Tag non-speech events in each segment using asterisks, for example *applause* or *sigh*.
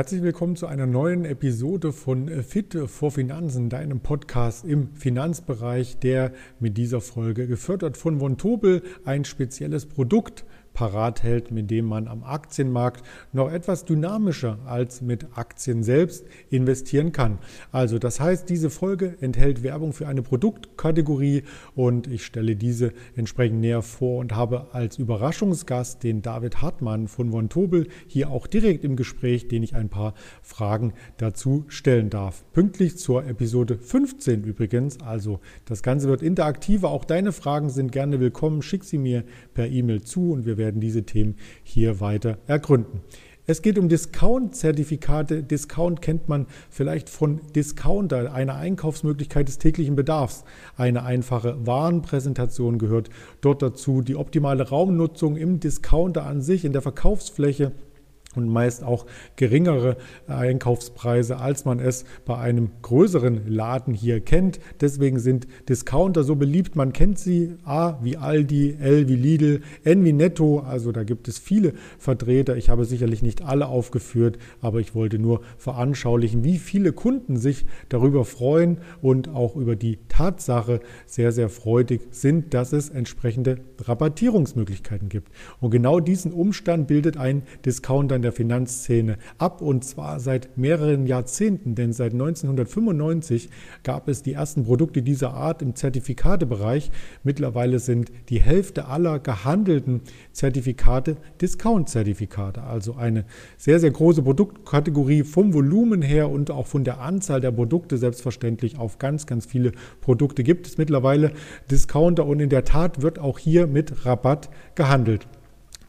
Herzlich willkommen zu einer neuen Episode von Fit vor Finanzen, deinem Podcast im Finanzbereich, der mit dieser Folge gefördert von Von Tobel ein spezielles Produkt parat hält, mit dem man am Aktienmarkt noch etwas dynamischer als mit Aktien selbst investieren kann. Also das heißt, diese Folge enthält Werbung für eine Produktkategorie und ich stelle diese entsprechend näher vor und habe als Überraschungsgast den David Hartmann von Von Tobel hier auch direkt im Gespräch, den ich ein paar Fragen dazu stellen darf. Pünktlich zur Episode 15 übrigens, also das Ganze wird interaktiver, auch deine Fragen sind gerne willkommen, schick sie mir per E-Mail zu und wir werden diese Themen hier weiter ergründen. Es geht um Discount-Zertifikate. Discount kennt man vielleicht von Discounter, einer Einkaufsmöglichkeit des täglichen Bedarfs. Eine einfache Warenpräsentation gehört dort dazu. Die optimale Raumnutzung im Discounter an sich, in der Verkaufsfläche und meist auch geringere Einkaufspreise, als man es bei einem größeren Laden hier kennt. Deswegen sind Discounter so beliebt. Man kennt sie A wie Aldi, L wie Lidl, N wie Netto. Also da gibt es viele Vertreter. Ich habe sicherlich nicht alle aufgeführt, aber ich wollte nur veranschaulichen, wie viele Kunden sich darüber freuen und auch über die Tatsache sehr, sehr freudig sind, dass es entsprechende Rabattierungsmöglichkeiten gibt. Und genau diesen Umstand bildet ein Discounter in der Finanzszene ab und zwar seit mehreren Jahrzehnten, denn seit 1995 gab es die ersten Produkte dieser Art im Zertifikatebereich. Mittlerweile sind die Hälfte aller gehandelten Zertifikate Discount-Zertifikate, also eine sehr, sehr große Produktkategorie vom Volumen her und auch von der Anzahl der Produkte selbstverständlich auf ganz, ganz viele Produkte gibt es mittlerweile Discounter und in der Tat wird auch hier mit Rabatt gehandelt.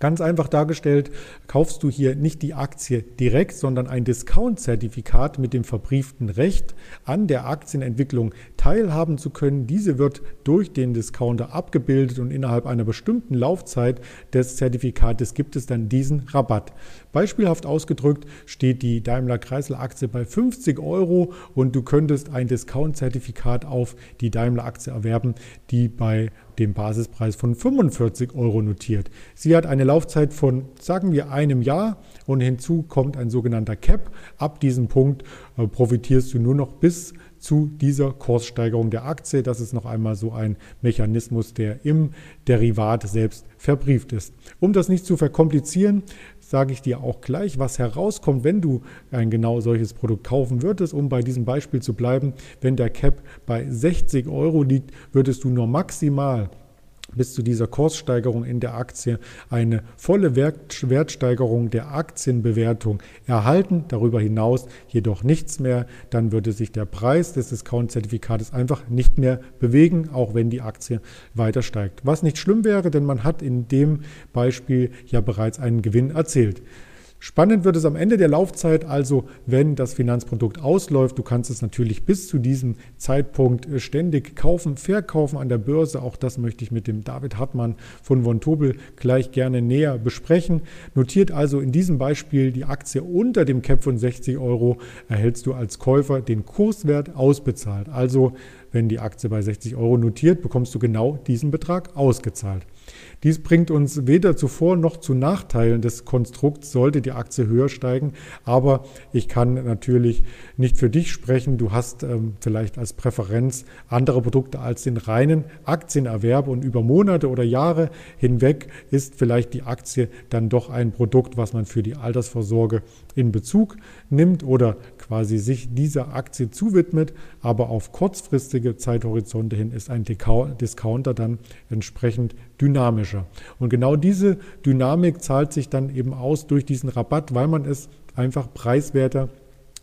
Ganz einfach dargestellt, kaufst du hier nicht die Aktie direkt, sondern ein Discount-Zertifikat mit dem verbrieften Recht, an der Aktienentwicklung teilhaben zu können. Diese wird durch den Discounter abgebildet und innerhalb einer bestimmten Laufzeit des Zertifikates gibt es dann diesen Rabatt. Beispielhaft ausgedrückt steht die Daimler Chrysler Aktie bei 50 Euro und du könntest ein Discount-Zertifikat auf die Daimler Aktie erwerben, die bei dem Basispreis von 45 Euro notiert. Sie hat eine Laufzeit von, sagen wir, einem Jahr und hinzu kommt ein sogenannter Cap. Ab diesem Punkt äh, profitierst du nur noch bis zu dieser Kurssteigerung der Aktie. Das ist noch einmal so ein Mechanismus, der im Derivat selbst verbrieft ist. Um das nicht zu verkomplizieren, sage ich dir auch gleich, was herauskommt, wenn du ein genau solches Produkt kaufen würdest. Um bei diesem Beispiel zu bleiben, wenn der Cap bei 60 Euro liegt, würdest du nur maximal bis zu dieser Kurssteigerung in der Aktie eine volle Wertsteigerung der Aktienbewertung erhalten, darüber hinaus jedoch nichts mehr, dann würde sich der Preis des Discount-Zertifikates einfach nicht mehr bewegen, auch wenn die Aktie weiter steigt. Was nicht schlimm wäre, denn man hat in dem Beispiel ja bereits einen Gewinn erzielt. Spannend wird es am Ende der Laufzeit, also wenn das Finanzprodukt ausläuft. Du kannst es natürlich bis zu diesem Zeitpunkt äh, ständig kaufen, verkaufen an der Börse. Auch das möchte ich mit dem David Hartmann von Von Tobel gleich gerne näher besprechen. Notiert also in diesem Beispiel die Aktie unter dem Cap von 60 Euro, erhältst du als Käufer den Kurswert ausbezahlt. Also wenn die Aktie bei 60 Euro notiert, bekommst du genau diesen Betrag ausgezahlt. Dies bringt uns weder zu Vor- noch zu Nachteilen des Konstrukts, sollte die Aktie höher steigen. Aber ich kann natürlich nicht für dich sprechen. Du hast ähm, vielleicht als Präferenz andere Produkte als den reinen Aktienerwerb und über Monate oder Jahre hinweg ist vielleicht die Aktie dann doch ein Produkt, was man für die Altersvorsorge in Bezug nimmt oder quasi sich dieser Aktie zuwidmet. Aber auf kurzfristige Zeithorizonte hin ist ein Discounter dann entsprechend dynamischer. Und genau diese Dynamik zahlt sich dann eben aus durch diesen Rabatt, weil man es einfach preiswerter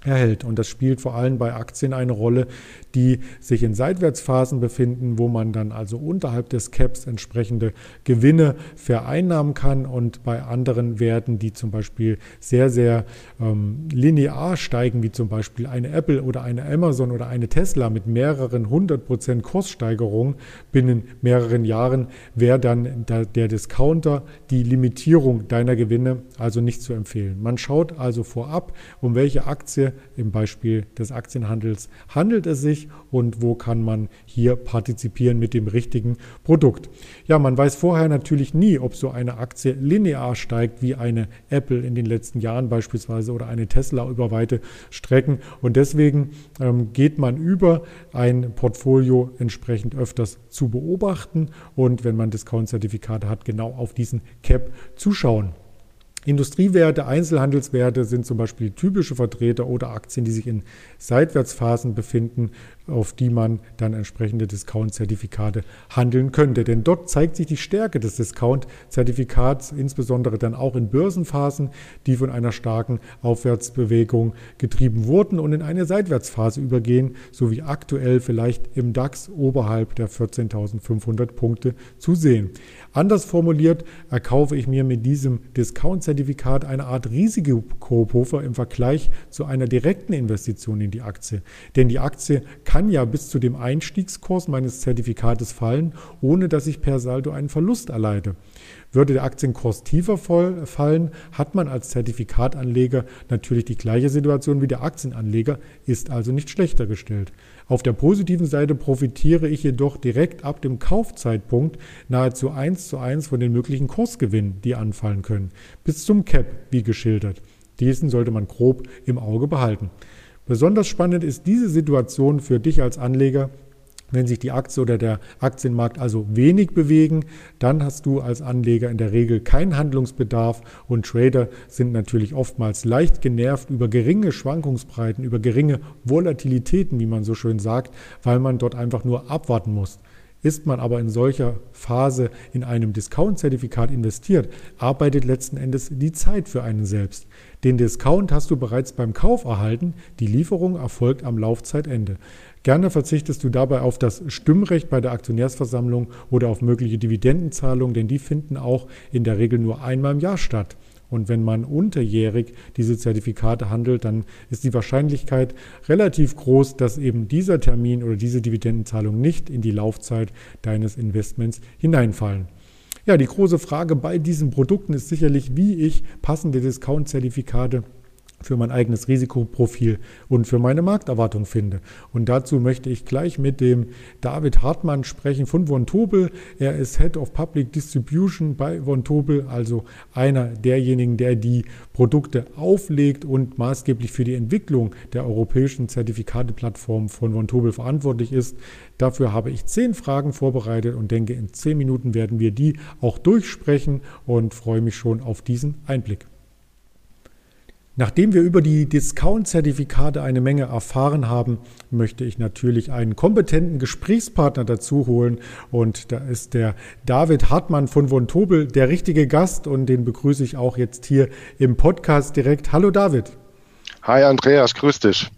erhält. Und das spielt vor allem bei Aktien eine Rolle, die sich in Seitwärtsphasen befinden, wo man dann also unterhalb des Caps entsprechende Gewinne vereinnahmen kann und bei anderen Werten, die zum Beispiel sehr, sehr ähm, linear steigen, wie zum Beispiel eine Apple oder eine Amazon oder eine Tesla mit mehreren hundert Prozent Kurssteigerung binnen mehreren Jahren, wäre dann der Discounter die Limitierung deiner Gewinne also nicht zu empfehlen. Man schaut also vorab, um welche Aktie im Beispiel des Aktienhandels handelt es sich und wo kann man hier partizipieren mit dem richtigen Produkt. Ja, man weiß vorher natürlich nie, ob so eine Aktie linear steigt wie eine Apple in den letzten Jahren beispielsweise oder eine Tesla über weite Strecken und deswegen ähm, geht man über ein Portfolio entsprechend öfters zu beobachten und wenn man Discount-Zertifikate hat, genau auf diesen Cap zuschauen. Industriewerte, Einzelhandelswerte sind zum Beispiel typische Vertreter oder Aktien, die sich in Seitwärtsphasen befinden, auf die man dann entsprechende Discount-Zertifikate handeln könnte. Denn dort zeigt sich die Stärke des Discount-Zertifikats, insbesondere dann auch in Börsenphasen, die von einer starken Aufwärtsbewegung getrieben wurden und in eine Seitwärtsphase übergehen, so wie aktuell vielleicht im DAX oberhalb der 14.500 Punkte zu sehen. Anders formuliert, erkaufe ich mir mit diesem Discount-Zertifikat eine Art Risikopuffer im Vergleich zu einer direkten Investition in die Aktie. Denn die Aktie kann ja bis zu dem Einstiegskurs meines Zertifikates fallen, ohne dass ich per Saldo einen Verlust erleide. Würde der Aktienkurs tiefer fallen, hat man als Zertifikatanleger natürlich die gleiche Situation wie der Aktienanleger, ist also nicht schlechter gestellt. Auf der positiven Seite profitiere ich jedoch direkt ab dem Kaufzeitpunkt nahezu eins zu eins von den möglichen Kursgewinnen, die anfallen können, bis zum Cap, wie geschildert. Diesen sollte man grob im Auge behalten. Besonders spannend ist diese Situation für dich als Anleger, wenn sich die Aktie oder der Aktienmarkt also wenig bewegen, dann hast du als Anleger in der Regel keinen Handlungsbedarf und Trader sind natürlich oftmals leicht genervt über geringe Schwankungsbreiten, über geringe Volatilitäten, wie man so schön sagt, weil man dort einfach nur abwarten muss. Ist man aber in solcher Phase in einem Discount-Zertifikat investiert, arbeitet letzten Endes die Zeit für einen selbst. Den Discount hast du bereits beim Kauf erhalten, die Lieferung erfolgt am Laufzeitende. Gerne verzichtest du dabei auf das Stimmrecht bei der Aktionärsversammlung oder auf mögliche Dividendenzahlungen, denn die finden auch in der Regel nur einmal im Jahr statt. Und wenn man unterjährig diese Zertifikate handelt, dann ist die Wahrscheinlichkeit relativ groß, dass eben dieser Termin oder diese Dividendenzahlung nicht in die Laufzeit deines Investments hineinfallen. Ja, die große Frage bei diesen Produkten ist sicherlich, wie ich passende Discount-Zertifikate für mein eigenes Risikoprofil und für meine Markterwartung finde. Und dazu möchte ich gleich mit dem David Hartmann sprechen von Von Tobel. Er ist Head of Public Distribution bei Von Tobel, also einer derjenigen, der die Produkte auflegt und maßgeblich für die Entwicklung der europäischen Zertifikateplattform von Von Tobel verantwortlich ist. Dafür habe ich zehn Fragen vorbereitet und denke, in zehn Minuten werden wir die auch durchsprechen und freue mich schon auf diesen Einblick. Nachdem wir über die Discount-Zertifikate eine Menge erfahren haben, möchte ich natürlich einen kompetenten Gesprächspartner dazu holen. Und da ist der David Hartmann von Von Tobel der richtige Gast und den begrüße ich auch jetzt hier im Podcast direkt. Hallo David. Hi Andreas, grüß dich.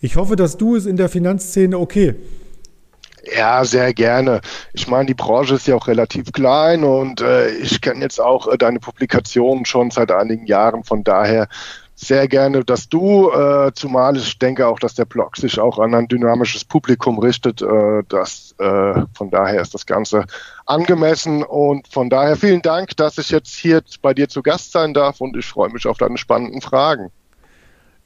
Ich hoffe, dass du es in der Finanzszene okay. Ja, sehr gerne. Ich meine, die Branche ist ja auch relativ klein und äh, ich kenne jetzt auch äh, deine Publikationen schon seit einigen Jahren. Von daher sehr gerne, dass du, äh, zumal ich denke auch, dass der Blog sich auch an ein dynamisches Publikum richtet. Äh, das, äh, von daher ist das Ganze angemessen und von daher vielen Dank, dass ich jetzt hier bei dir zu Gast sein darf und ich freue mich auf deine spannenden Fragen.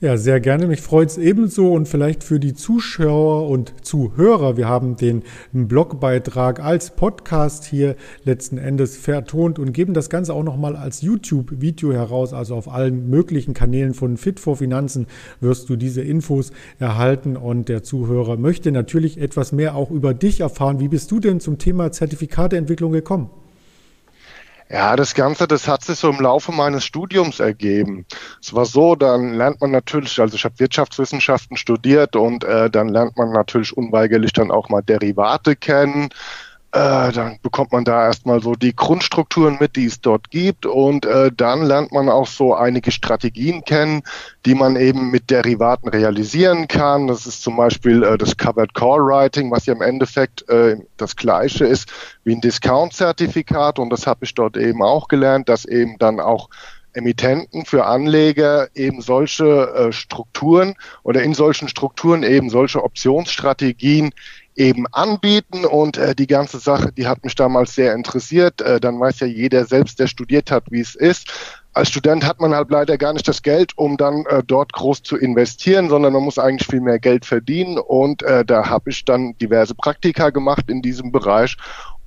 Ja, sehr gerne. Mich freut es ebenso und vielleicht für die Zuschauer und Zuhörer. Wir haben den Blogbeitrag als Podcast hier letzten Endes vertont und geben das Ganze auch nochmal als YouTube-Video heraus. Also auf allen möglichen Kanälen von Fit for Finanzen wirst du diese Infos erhalten und der Zuhörer möchte natürlich etwas mehr auch über dich erfahren. Wie bist du denn zum Thema Zertifikateentwicklung gekommen? Ja, das Ganze, das hat sich so im Laufe meines Studiums ergeben. Es war so, dann lernt man natürlich, also ich habe Wirtschaftswissenschaften studiert und äh, dann lernt man natürlich unweigerlich dann auch mal Derivate kennen äh, dann bekommt man da erstmal so die Grundstrukturen mit, die es dort gibt und äh, dann lernt man auch so einige Strategien kennen, die man eben mit Derivaten realisieren kann. Das ist zum Beispiel äh, das Covered Call Writing, was ja im Endeffekt äh, das gleiche ist wie ein Discount-Zertifikat und das habe ich dort eben auch gelernt, dass eben dann auch Emittenten für Anleger eben solche äh, Strukturen oder in solchen Strukturen eben solche Optionsstrategien eben anbieten und äh, die ganze Sache, die hat mich damals sehr interessiert. Äh, dann weiß ja jeder selbst, der studiert hat, wie es ist. als Student hat man halt leider gar nicht das Geld, um dann äh, dort groß zu investieren, sondern man muss eigentlich viel mehr Geld verdienen. Und äh, da habe ich dann diverse Praktika gemacht in diesem Bereich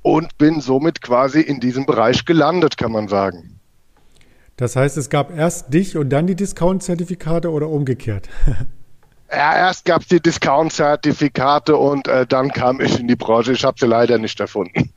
und bin somit quasi in diesem Bereich gelandet, kann man sagen. Das heißt, es gab erst dich und dann die Discount-Zertifikate oder umgekehrt? *laughs* Ja, erst gab es die Discount-Zertifikate und äh, dann kam ich in die Branche. Ich habe sie leider nicht erfunden.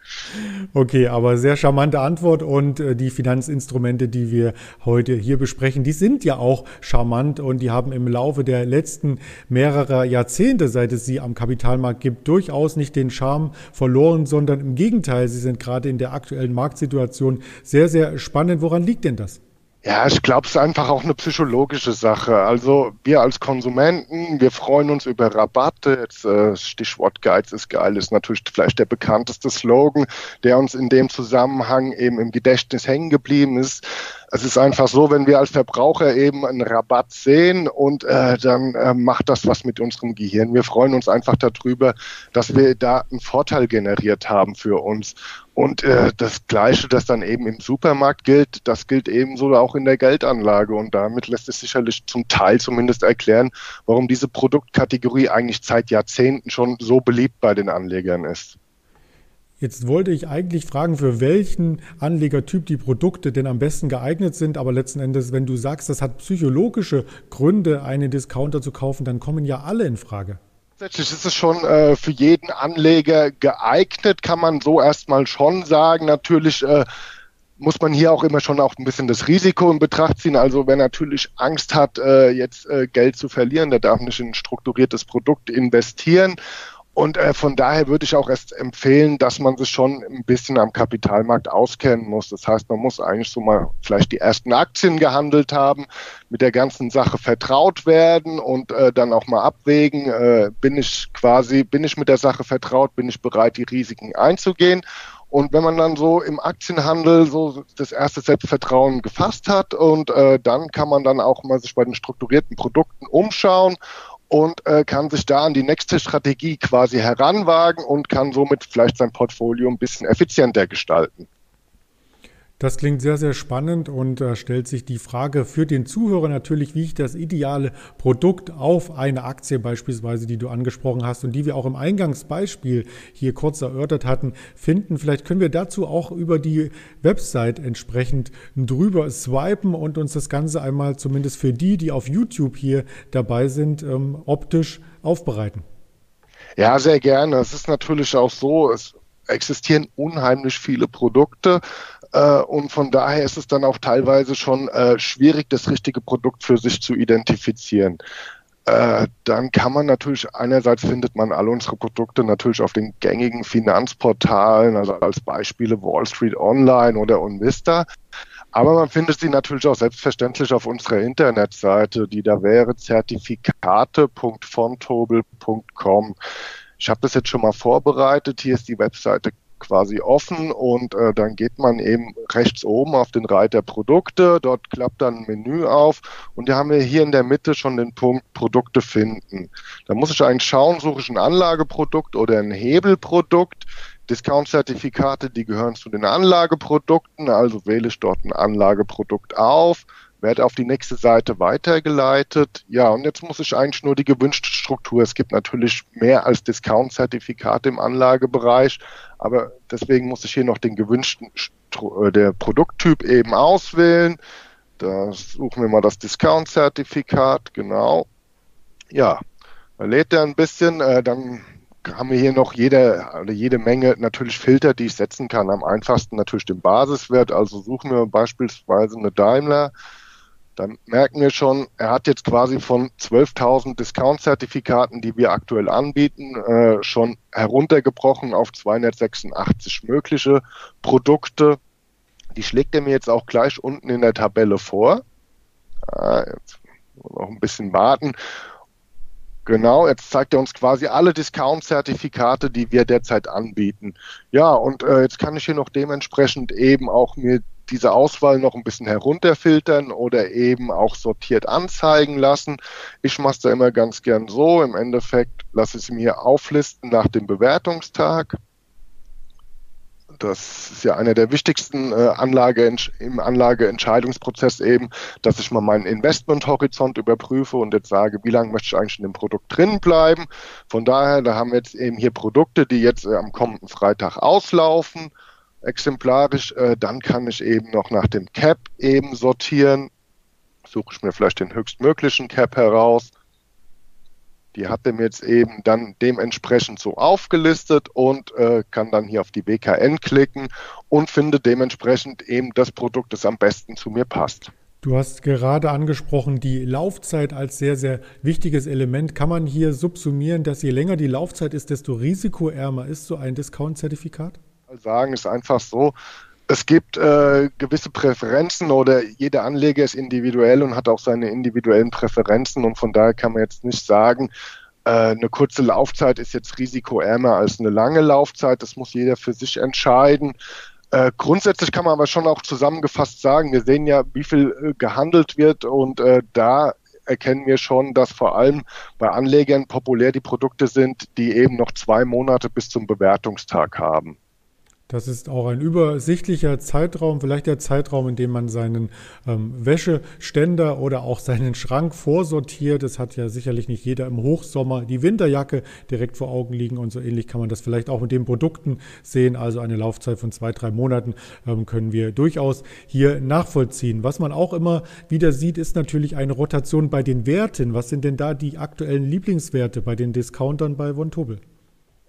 Okay, aber sehr charmante Antwort und äh, die Finanzinstrumente, die wir heute hier besprechen, die sind ja auch charmant und die haben im Laufe der letzten mehrerer Jahrzehnte, seit es sie am Kapitalmarkt gibt, durchaus nicht den Charme verloren, sondern im Gegenteil, sie sind gerade in der aktuellen Marktsituation sehr, sehr spannend. Woran liegt denn das? Ja, ich glaube, es ist einfach auch eine psychologische Sache. Also wir als Konsumenten, wir freuen uns über Rabatte. Jetzt äh, Stichwort Geiz ist geil, ist natürlich vielleicht der bekannteste Slogan, der uns in dem Zusammenhang eben im Gedächtnis hängen geblieben ist. Es ist einfach so, wenn wir als Verbraucher eben einen Rabatt sehen und äh, dann äh, macht das was mit unserem Gehirn. Wir freuen uns einfach darüber, dass wir da einen Vorteil generiert haben für uns. Und äh, das Gleiche, das dann eben im Supermarkt gilt, das gilt ebenso auch in der Geldanlage. Und damit lässt es sicherlich zum Teil zumindest erklären, warum diese Produktkategorie eigentlich seit Jahrzehnten schon so beliebt bei den Anlegern ist. Jetzt wollte ich eigentlich fragen, für welchen Anlegertyp die Produkte denn am besten geeignet sind. Aber letzten Endes, wenn du sagst, das hat psychologische Gründe, einen Discounter zu kaufen, dann kommen ja alle in Frage. Grundsätzlich ist es schon äh, für jeden Anleger geeignet, kann man so erstmal schon sagen. Natürlich äh, muss man hier auch immer schon auch ein bisschen das Risiko in Betracht ziehen. Also wer natürlich Angst hat, äh, jetzt äh, Geld zu verlieren, der darf nicht in ein strukturiertes Produkt investieren. Und äh, von daher würde ich auch erst empfehlen, dass man sich schon ein bisschen am Kapitalmarkt auskennen muss. Das heißt, man muss eigentlich so mal vielleicht die ersten Aktien gehandelt haben, mit der ganzen Sache vertraut werden und äh, dann auch mal abwägen, äh, bin ich quasi, bin ich mit der Sache vertraut, bin ich bereit, die Risiken einzugehen. Und wenn man dann so im Aktienhandel so das erste Selbstvertrauen gefasst hat und äh, dann kann man dann auch mal sich bei den strukturierten Produkten umschauen und äh, kann sich da an die nächste Strategie quasi heranwagen und kann somit vielleicht sein Portfolio ein bisschen effizienter gestalten. Das klingt sehr, sehr spannend und äh, stellt sich die Frage für den Zuhörer natürlich, wie ich das ideale Produkt auf eine Aktie beispielsweise, die du angesprochen hast und die wir auch im Eingangsbeispiel hier kurz erörtert hatten, finden. Vielleicht können wir dazu auch über die Website entsprechend drüber swipen und uns das Ganze einmal zumindest für die, die auf YouTube hier dabei sind, ähm, optisch aufbereiten. Ja, sehr gerne. Es ist natürlich auch so, es existieren unheimlich viele Produkte. Äh, und von daher ist es dann auch teilweise schon äh, schwierig, das richtige Produkt für sich zu identifizieren. Äh, dann kann man natürlich, einerseits findet man alle unsere Produkte natürlich auf den gängigen Finanzportalen, also als Beispiele Wall Street Online oder Unvista. Aber man findet sie natürlich auch selbstverständlich auf unserer Internetseite, die da wäre zertifikate.fontobel.com. Ich habe das jetzt schon mal vorbereitet. Hier ist die Webseite quasi offen und äh, dann geht man eben rechts oben auf den Reiter Produkte, dort klappt dann ein Menü auf und da haben wir hier in der Mitte schon den Punkt Produkte finden. Da muss ich eigentlich schauen, suche ich ein Anlageprodukt oder ein Hebelprodukt. Discount-Zertifikate, die gehören zu den Anlageprodukten, also wähle ich dort ein Anlageprodukt auf werde auf die nächste Seite weitergeleitet. Ja, und jetzt muss ich eigentlich nur die gewünschte Struktur. Es gibt natürlich mehr als Discount-Zertifikate im Anlagebereich, aber deswegen muss ich hier noch den gewünschten äh, der Produkttyp eben auswählen. Da suchen wir mal das Discount-Zertifikat, genau. Ja, da lädt er ein bisschen, äh, dann haben wir hier noch jede, also jede Menge natürlich Filter, die ich setzen kann. Am einfachsten natürlich den Basiswert. Also suchen wir beispielsweise eine Daimler dann merken wir schon, er hat jetzt quasi von 12.000 Discount-Zertifikaten, die wir aktuell anbieten, äh, schon heruntergebrochen auf 286 mögliche Produkte. Die schlägt er mir jetzt auch gleich unten in der Tabelle vor. Ah, jetzt noch ein bisschen warten. Genau, jetzt zeigt er uns quasi alle Discount-Zertifikate, die wir derzeit anbieten. Ja, und äh, jetzt kann ich hier noch dementsprechend eben auch mir diese Auswahl noch ein bisschen herunterfiltern oder eben auch sortiert anzeigen lassen. Ich mache es da immer ganz gern so. Im Endeffekt lasse ich es mir auflisten nach dem Bewertungstag. Das ist ja einer der wichtigsten äh, Anlage im Anlageentscheidungsprozess eben, dass ich mal meinen Investmenthorizont überprüfe und jetzt sage, wie lange möchte ich eigentlich in dem Produkt drin bleiben. Von daher, da haben wir jetzt eben hier Produkte, die jetzt äh, am kommenden Freitag auslaufen, exemplarisch. Äh, dann kann ich eben noch nach dem Cap eben sortieren. Suche ich mir vielleicht den höchstmöglichen Cap heraus die hat mir jetzt eben dann dementsprechend so aufgelistet und äh, kann dann hier auf die WKN klicken und finde dementsprechend eben das Produkt, das am besten zu mir passt. Du hast gerade angesprochen, die Laufzeit als sehr, sehr wichtiges Element. Kann man hier subsumieren, dass je länger die Laufzeit ist, desto risikoärmer ist so ein Discount-Zertifikat? Sagen ist einfach so, es gibt äh, gewisse Präferenzen oder jeder Anleger ist individuell und hat auch seine individuellen Präferenzen und von daher kann man jetzt nicht sagen, äh, eine kurze Laufzeit ist jetzt risikoärmer als eine lange Laufzeit. Das muss jeder für sich entscheiden. Äh, grundsätzlich kann man aber schon auch zusammengefasst sagen, wir sehen ja, wie viel äh, gehandelt wird und äh, da erkennen wir schon, dass vor allem bei Anlegern populär die Produkte sind, die eben noch zwei Monate bis zum Bewertungstag haben. Das ist auch ein übersichtlicher Zeitraum, vielleicht der Zeitraum, in dem man seinen ähm, Wäscheständer oder auch seinen Schrank vorsortiert. Es hat ja sicherlich nicht jeder im Hochsommer die Winterjacke direkt vor Augen liegen und so ähnlich kann man das vielleicht auch mit den Produkten sehen. Also eine Laufzeit von zwei, drei Monaten ähm, können wir durchaus hier nachvollziehen. Was man auch immer wieder sieht, ist natürlich eine Rotation bei den Werten. Was sind denn da die aktuellen Lieblingswerte bei den Discountern bei Von Tobel?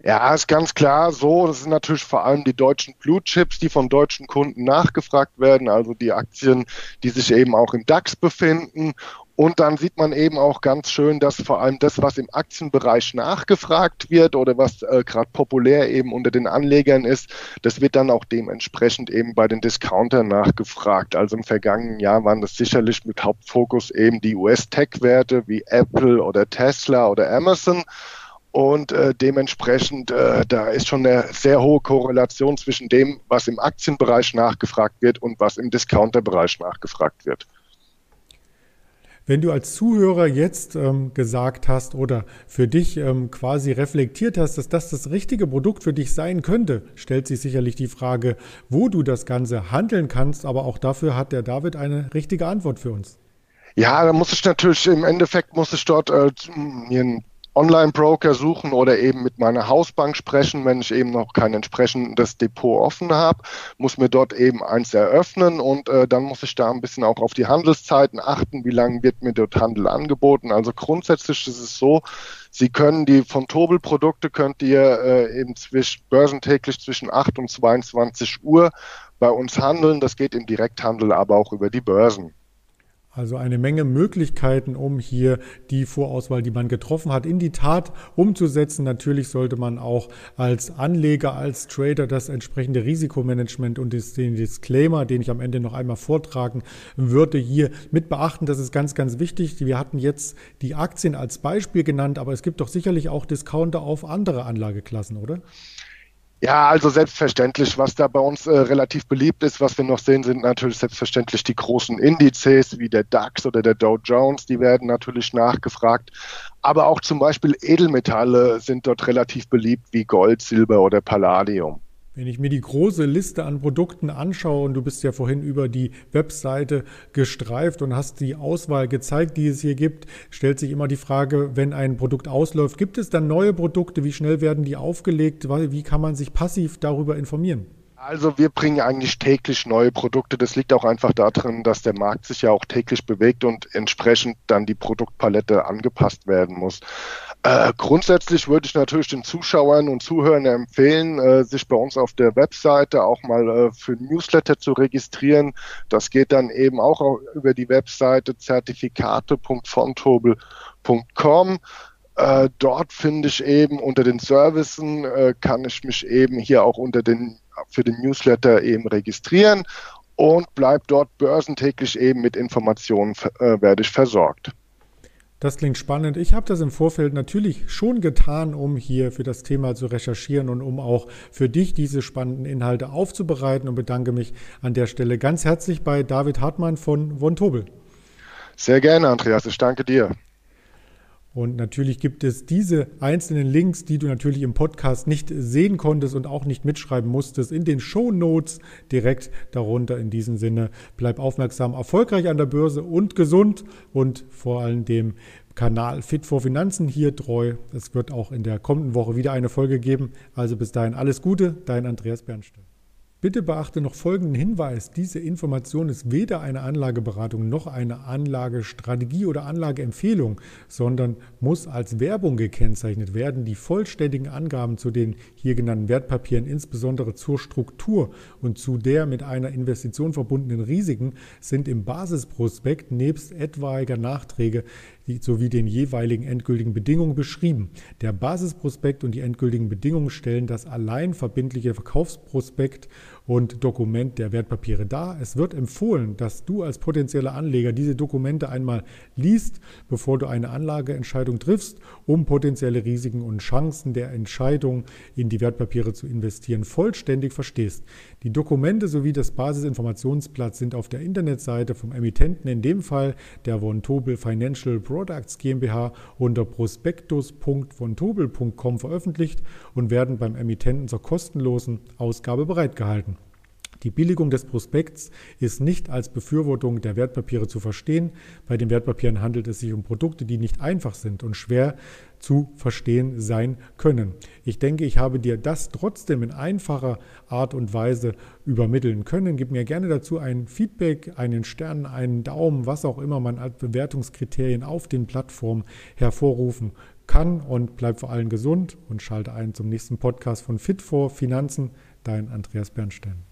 Ja, ist ganz klar so. Das sind natürlich vor allem die deutschen Blue Chips, die von deutschen Kunden nachgefragt werden, also die Aktien, die sich eben auch im DAX befinden. Und dann sieht man eben auch ganz schön, dass vor allem das, was im Aktienbereich nachgefragt wird oder was äh, gerade populär eben unter den Anlegern ist, das wird dann auch dementsprechend eben bei den Discountern nachgefragt. Also im vergangenen Jahr waren das sicherlich mit Hauptfokus eben die US-Tech-Werte wie Apple oder Tesla oder Amazon. Und äh, dementsprechend, äh, da ist schon eine sehr hohe Korrelation zwischen dem, was im Aktienbereich nachgefragt wird und was im Discounterbereich nachgefragt wird. Wenn du als Zuhörer jetzt ähm, gesagt hast oder für dich ähm, quasi reflektiert hast, dass das das richtige Produkt für dich sein könnte, stellt sich sicherlich die Frage, wo du das Ganze handeln kannst. Aber auch dafür hat der David eine richtige Antwort für uns. Ja, da muss ich natürlich im Endeffekt muss ich dort äh, mir ein Online-Broker suchen oder eben mit meiner Hausbank sprechen, wenn ich eben noch kein entsprechendes Depot offen habe, muss mir dort eben eins eröffnen und äh, dann muss ich da ein bisschen auch auf die Handelszeiten achten, wie lange wird mir dort Handel angeboten. Also grundsätzlich ist es so, Sie können die von Tobel Produkte könnt ihr äh, eben zwischen börsentäglich zwischen 8 und 22 Uhr bei uns handeln. Das geht im Direkthandel, aber auch über die Börsen. Also eine Menge Möglichkeiten, um hier die Vorauswahl, die man getroffen hat, in die Tat umzusetzen. Natürlich sollte man auch als Anleger, als Trader das entsprechende Risikomanagement und den Disclaimer, den ich am Ende noch einmal vortragen würde, hier mit beachten. Das ist ganz, ganz wichtig. Wir hatten jetzt die Aktien als Beispiel genannt, aber es gibt doch sicherlich auch Discounter auf andere Anlageklassen, oder? Ja, also selbstverständlich, was da bei uns äh, relativ beliebt ist, was wir noch sehen, sind natürlich selbstverständlich die großen Indizes wie der DAX oder der Dow Jones, die werden natürlich nachgefragt. Aber auch zum Beispiel Edelmetalle sind dort relativ beliebt wie Gold, Silber oder Palladium. Wenn ich mir die große Liste an Produkten anschaue, und du bist ja vorhin über die Webseite gestreift und hast die Auswahl gezeigt, die es hier gibt, stellt sich immer die Frage, wenn ein Produkt ausläuft, gibt es dann neue Produkte? Wie schnell werden die aufgelegt? Wie kann man sich passiv darüber informieren? Also wir bringen eigentlich täglich neue Produkte. Das liegt auch einfach darin, dass der Markt sich ja auch täglich bewegt und entsprechend dann die Produktpalette angepasst werden muss. Äh, grundsätzlich würde ich natürlich den Zuschauern und Zuhörern empfehlen, äh, sich bei uns auf der Webseite auch mal äh, für Newsletter zu registrieren. Das geht dann eben auch über die Webseite zertifikate.fontobel.com. Äh, dort finde ich eben unter den Servicen, äh, kann ich mich eben hier auch unter den für den Newsletter eben registrieren und bleibe dort börsentäglich eben mit Informationen, werde ich versorgt. Das klingt spannend. Ich habe das im Vorfeld natürlich schon getan, um hier für das Thema zu recherchieren und um auch für dich diese spannenden Inhalte aufzubereiten und bedanke mich an der Stelle ganz herzlich bei David Hartmann von Von Tobel. Sehr gerne, Andreas. Ich danke dir. Und natürlich gibt es diese einzelnen Links, die du natürlich im Podcast nicht sehen konntest und auch nicht mitschreiben musstest, in den Show Notes direkt darunter. In diesem Sinne, bleib aufmerksam, erfolgreich an der Börse und gesund und vor allem dem Kanal Fit for Finanzen hier treu. Es wird auch in der kommenden Woche wieder eine Folge geben. Also bis dahin alles Gute, dein Andreas Bernstein. Bitte beachte noch folgenden Hinweis. Diese Information ist weder eine Anlageberatung noch eine Anlagestrategie oder Anlageempfehlung, sondern muss als Werbung gekennzeichnet werden. Die vollständigen Angaben zu den hier genannten Wertpapieren, insbesondere zur Struktur und zu der mit einer Investition verbundenen Risiken, sind im Basisprospekt nebst etwaiger Nachträge sowie den jeweiligen endgültigen Bedingungen beschrieben. Der Basisprospekt und die endgültigen Bedingungen stellen das allein verbindliche Verkaufsprospekt und Dokument der Wertpapiere dar. Es wird empfohlen, dass du als potenzieller Anleger diese Dokumente einmal liest, bevor du eine Anlageentscheidung triffst, um potenzielle Risiken und Chancen der Entscheidung in die Wertpapiere zu investieren vollständig verstehst. Die Dokumente sowie das Basisinformationsblatt sind auf der Internetseite vom Emittenten, in dem Fall der Von Tobel Financial Products GmbH unter prospektus.vontobel.com veröffentlicht und werden beim Emittenten zur kostenlosen Ausgabe bereitgehalten. Die Billigung des Prospekts ist nicht als Befürwortung der Wertpapiere zu verstehen. Bei den Wertpapieren handelt es sich um Produkte, die nicht einfach sind und schwer zu verstehen sein können. Ich denke, ich habe dir das trotzdem in einfacher Art und Weise übermitteln können. Gib mir gerne dazu ein Feedback, einen Stern, einen Daumen, was auch immer man als Bewertungskriterien auf den Plattformen hervorrufen kann und bleib vor allem gesund und schalte ein zum nächsten Podcast von Fit for Finanzen. Dein Andreas Bernstein.